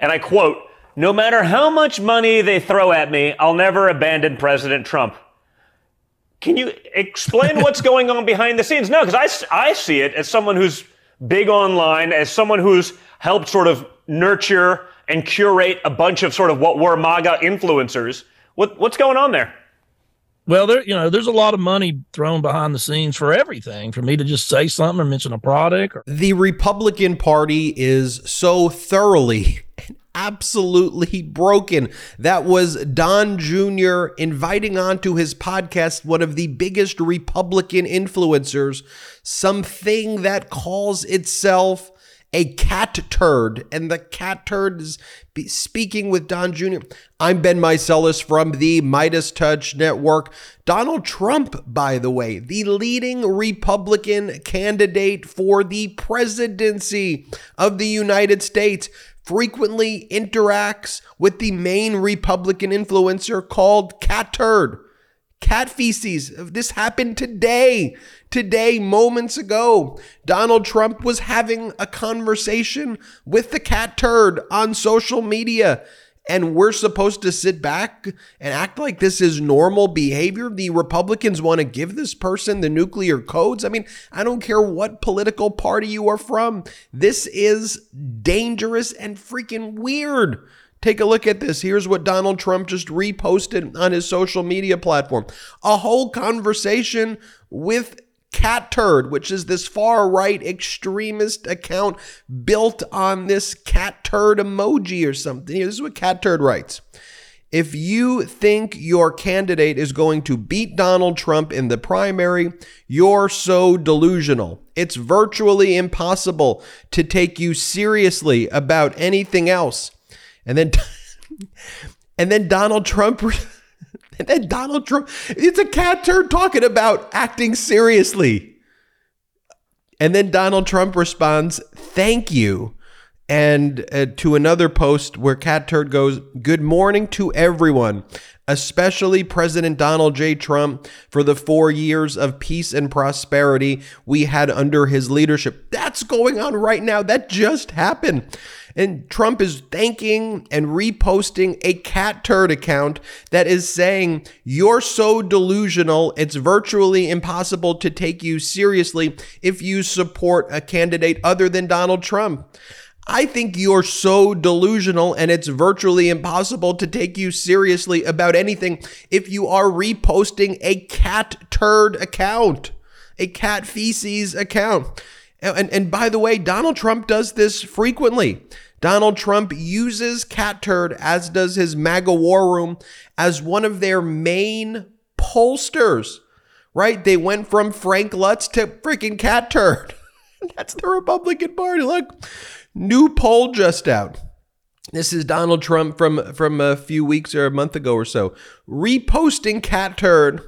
And I quote, no matter how much money they throw at me, I'll never abandon President Trump. Can you explain what's going on behind the scenes? No, because I, I see it as someone who's big online, as someone who's helped sort of nurture and curate a bunch of sort of what were MAGA influencers. What, what's going on there? Well, there, you know, there's a lot of money thrown behind the scenes for everything. For me to just say something or mention a product. Or- the Republican Party is so thoroughly absolutely broken. That was Don Jr. inviting onto his podcast one of the biggest Republican influencers, something that calls itself a cat turd. And the cat turd is speaking with Don Jr. I'm Ben Meiselas from the MeidasTouch Network. Donald Trump, by the way, the leading Republican candidate for the presidency of the United States, frequently interacts with the main Republican influencer called Cat Turd. Cat feces. This happened today. Today, moments ago, Donald Trump was having a conversation with the cat turd on social media. And we're supposed to sit back and act like this is normal behavior. The Republicans want to give this person the nuclear codes. I mean, I don't care what political party you are from. This is dangerous and freaking weird. Take a look at this. Here's what Donald Trump just reposted on his social media platform a whole conversation with Cat Turd, which is this far right extremist account built on this cat turd emoji or something. This is what Cat Turd writes. If you think your candidate is going to beat Donald Trump in the primary, you're so delusional. It's virtually impossible to take you seriously about anything else. And then and then Donald Trump And then Donald Trump, it's a cat turd talking about acting seriously. And then Donald Trump responds, Thank you. And uh, to another post where Cat Turd goes, Good morning to everyone, especially President Donald J. Trump, for the four years of peace and prosperity we had under his leadership. That's going on right now. That just happened. And Trump is thanking and reposting a cat turd account that is saying, You're so delusional, it's virtually impossible to take you seriously if you support a candidate other than Donald Trump. I think you're so delusional and it's virtually impossible to take you seriously about anything if you are reposting a cat turd account, a cat feces account. And, and by the way, Donald Trump does this frequently. Donald Trump uses Cat Turd, as does his MAGA War Room, as one of their main pollsters, right? They went from Frank Luntz to freaking Cat Turd. That's the Republican Party. Look, new poll just out. This is Donald Trump from from a few weeks or a month ago or so, reposting Cat Turd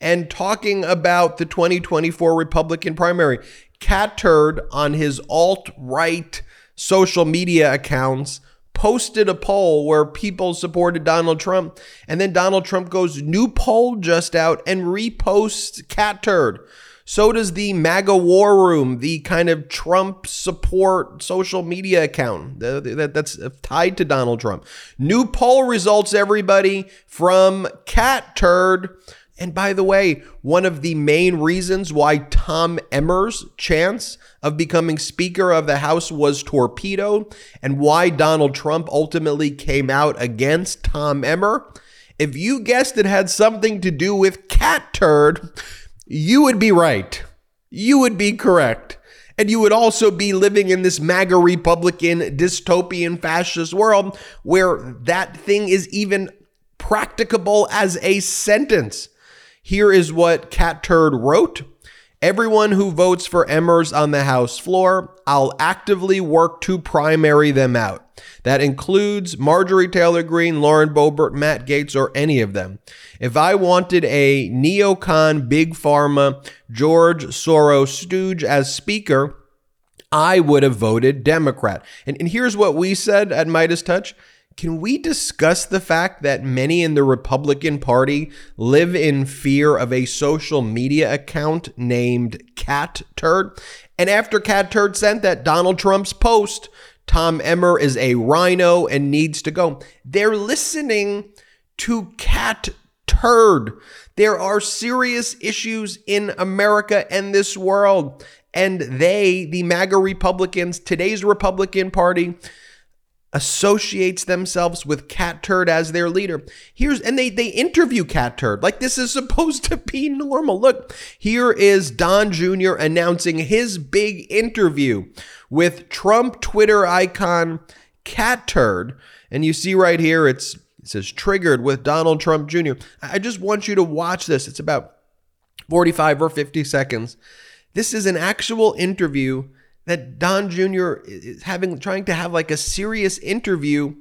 and talking about the 2024 Republican primary. Cat Turd on his alt right social media accounts posted a poll where people supported Donald Trump. And then Donald Trump goes, new poll just out and reposts cat turd. So does the MAGA War Room, the kind of Trump support social media account that's tied to Donald Trump. New poll results, everybody, from Cat Turd. And by the way, one of the main reasons why Tom Emmer's chance of becoming Speaker of the House was torpedoed and why Donald Trump ultimately came out against Tom Emmer, if you guessed it had something to do with cat turd, you would be right. You would be correct. And you would also be living in this MAGA Republican dystopian fascist world where that thing is even practicable as a sentence. Here is what Cat Turd wrote. Everyone who votes for Emmers on the House floor, I'll actively work to primary them out. That includes Marjorie Taylor Greene, Lauren Boebert, Matt Gaetz, or any of them. If I wanted a neocon, big pharma, George Soros stooge as speaker, I would have voted Democrat. And, and here's what we said at MeidasTouch Can we discuss the fact that many in the Republican Party live in fear of a social media account named Cat Turd? And after Cat Turd sent that Donald Trump's post, Tom Emmer is a RINO and needs to go. They're listening to Cat Turd. There are serious issues in America and this world. And they, the MAGA Republicans, today's Republican Party, associates themselves with Cat Turd as their leader. Here's and they they interview Cat Turd like this is supposed to be normal. Look, here is Don Jr. announcing his big interview with Trump Twitter icon Cat Turd, and you see right here it's it says triggered with Donald Trump Jr. I just want you to watch this. It's about 45 or 50 seconds. This is an actual interview that Don Jr. is having trying to have like a serious interview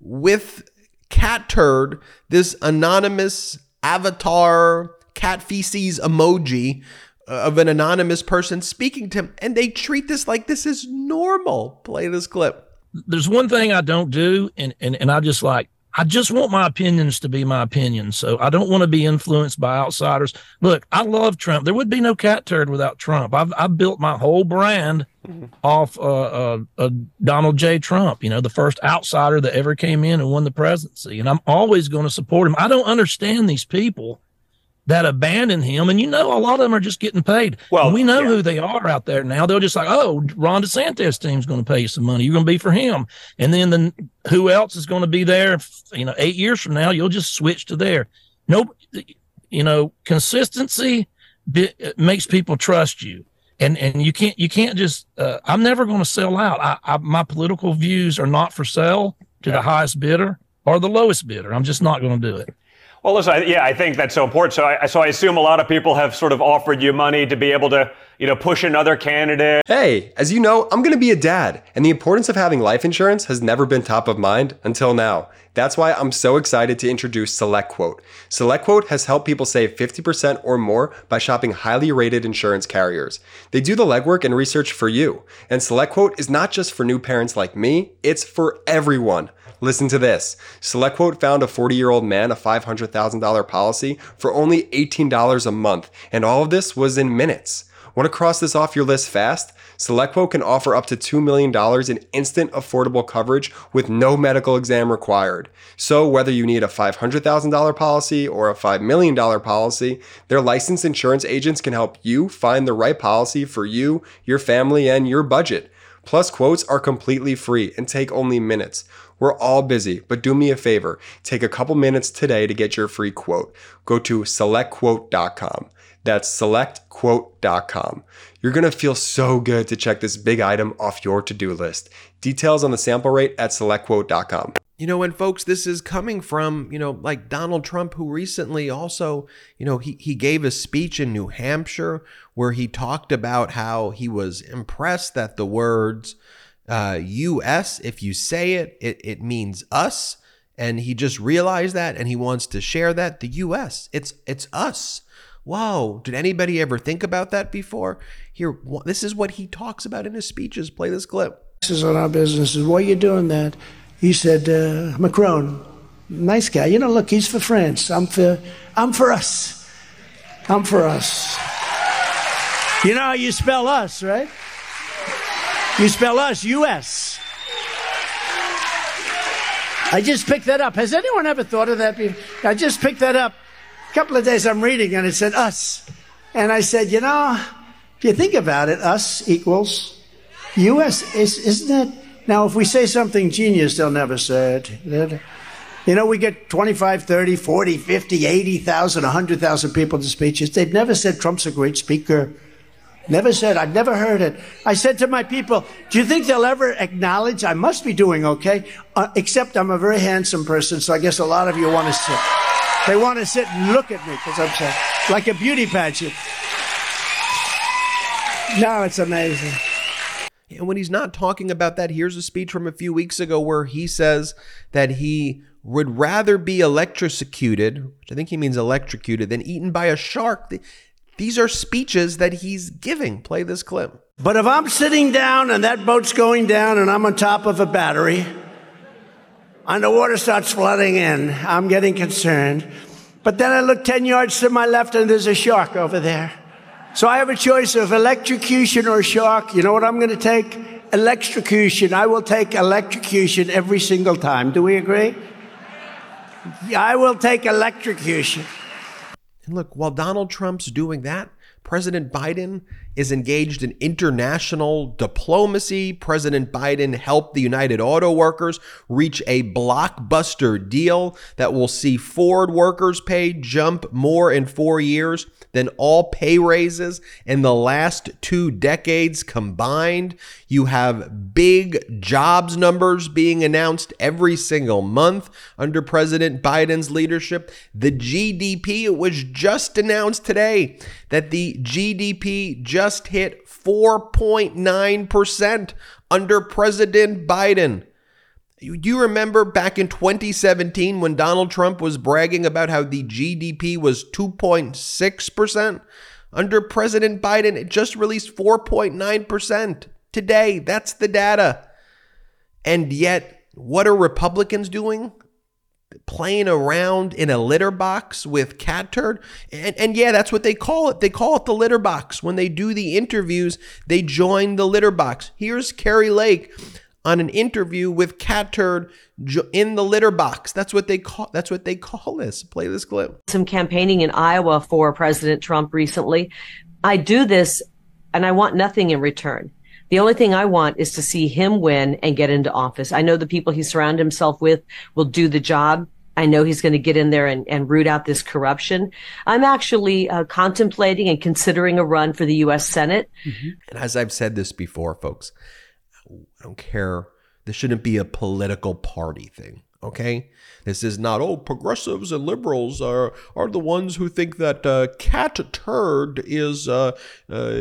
with Cat Turd, this anonymous avatar cat feces emoji uh, of an anonymous person speaking to him, and they treat this like this is normal. Play this clip. There's one thing I don't do, and and, and I just like I just want my opinions to be my opinions. So I don't want to be influenced by outsiders. Look, I love Trump. There would be no cat turd without Trump. I've, I've built my whole brand mm-hmm. off uh, uh, uh, Donald J. Trump, you know, the first outsider that ever came in and won the presidency. And I'm always going to support him. I don't understand these people that abandon him. And you know, a lot of them are just getting paid. Well, and we know yeah. who they are out there now. They'll just like, oh, Ron DeSantis team's going to pay you some money. You're going to be for him. And then the, who else is going to be there? You know, eight years from now, you'll just switch to there. Nope. You know, consistency makes people trust you. And, and you can't, you can't just, uh, I'm never going to sell out. I, I, my political views are not for sale to yeah. the highest bidder or the lowest bidder. I'm just not going to do it. Well, listen, I, yeah, I think that's so important. So I, so I assume a lot of people have sort of offered you money to be able to, you know, push another candidate. Hey, as you know, I'm going to be a dad, and the importance of having life insurance has never been top of mind until now. That's why I'm so excited to introduce SelectQuote. SelectQuote has helped people save 50% or more by shopping highly rated insurance carriers. They do the legwork and research for you. And SelectQuote is not just for new parents like me, it's for everyone. Listen to this. SelectQuote found a 40 year old man a $500,000 policy for only $18 a month, and all of this was in minutes. Want to cross this off your list fast? SelectQuote can offer up to $2 million in instant affordable coverage with no medical exam required. So, whether you need a $500,000 policy or a $5 million policy, their licensed insurance agents can help you find the right policy for you, your family, and your budget. Plus, quotes are completely free and take only minutes. We're all busy, but do me a favor. Take a couple minutes today to get your free quote. Go to selectquote.com. That's selectquote.com. You're going to feel so good to check this big item off your to do list. Details on the sample rate at selectquote.com. You know, and folks, this is coming from, you know, like Donald Trump, who recently also, you know, he, he gave a speech in New Hampshire where he talked about how he was impressed that the words, uh, US, if you say it, it, it means us. And he just realized that and he wants to share that. The US, it's it's us. Whoa, did anybody ever think about that before? Here, this is what he talks about in his speeches. Play this clip. This is on our business. Why are you doing that? He said, uh, Macron, nice guy. You know, look, he's for France. I'm for, I'm for us. I'm for us. You know how you spell us, right? You spell us, U.S. I just picked that up. Has anyone ever thought of that before? I just picked that up. A couple of days I'm reading and it said us. And I said, you know, if you think about it, us equals U.S. Is, isn't it? Now, if we say something genius, they'll never say it. You know, we get 25, 30, 40, 50, 80,000, 100,000 people to speeches. They've never said Trump's a great speaker. Never said, I've never heard it. I said to my people, do you think they'll ever acknowledge I must be doing okay? Uh, except I'm a very handsome person, so I guess a lot of you want to sit. They want to sit and look at me because I'm like a beauty pageant. Now it's amazing. And when he's not talking about that, here's a speech from a few weeks ago where he says that he would rather be electrocuted, which I think he means electrocuted, than eaten by a shark. These are speeches that he's giving. Play this clip. But if I'm sitting down and that boat's going down and I'm on top of a battery and the water starts flooding in, I'm getting concerned. But then I look 10 yards to my left and there's a shark over there. So I have a choice of electrocution or shark. You know what I'm going to take? Electrocution. I will take electrocution every single time. Do we agree? I will take electrocution. And look, while Donald Trump's doing that, President Biden is engaged in international diplomacy. President Biden helped the United Auto Workers reach a blockbuster deal that will see Ford workers' pay jump more in four years than all pay raises in the last two decades combined. You have big jobs numbers being announced every single month under President Biden's leadership. The GDP, it was just announced today that the GDP just hit 4.9% under President Biden. Do you remember back in 2017 when Donald Trump was bragging about how the GDP was 2.6%? Under President Biden, it just released 4.9% today. That's the data. And yet, what are Republicans doing? Playing around in a litter box with cat turd. And, and yeah, that's what they call it. They call it the litter box. When they do the interviews, they join the litter box. Here's Kari Lake on an interview with Cat Turd in the litter box. That's what they call. That's what they call this. Play this clip. Some campaigning in Iowa for President Trump recently. I do this, and I want nothing in return. The only thing I want is to see him win and get into office. I know the people he surrounded himself with will do the job. I know he's going to get in there and, and root out this corruption. I'm actually uh, contemplating and considering a run for the U.S. Senate. Mm-hmm. And as I've said this before, folks, I don't care. This shouldn't be a political party thing. Okay, this is not oh progressives and liberals are are the ones who think that uh, cat turd is uh, uh,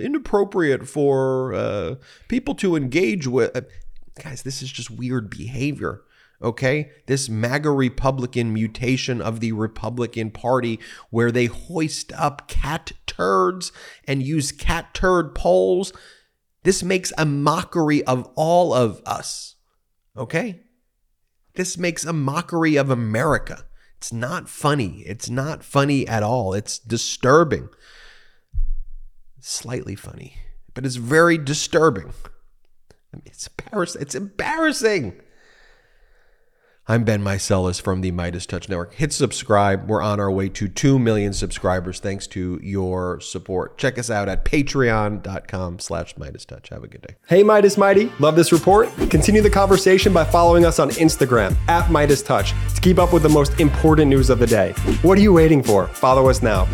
inappropriate for uh, people to engage with. Uh, guys, this is just weird behavior. Okay, this MAGA Republican mutation of the Republican Party, where they hoist up cat turds and use cat turd polls this makes a mockery of all of us. Okay? This makes a mockery of America. It's not funny. It's not funny at all. It's disturbing. Slightly funny, but it's very disturbing. It's embarrassing. It's embarrassing. I'm Ben Meiselas from the MeidasTouch Network. Hit subscribe. We're on our way to 2 million subscribers thanks to your support. Check us out at patreon.com slash MeidasTouch. Have a good day. Hey, Meidas Mighty. Love this report? Continue the conversation by following us on Instagram at MeidasTouch to keep up with the most important news of the day. What are you waiting for? Follow us now.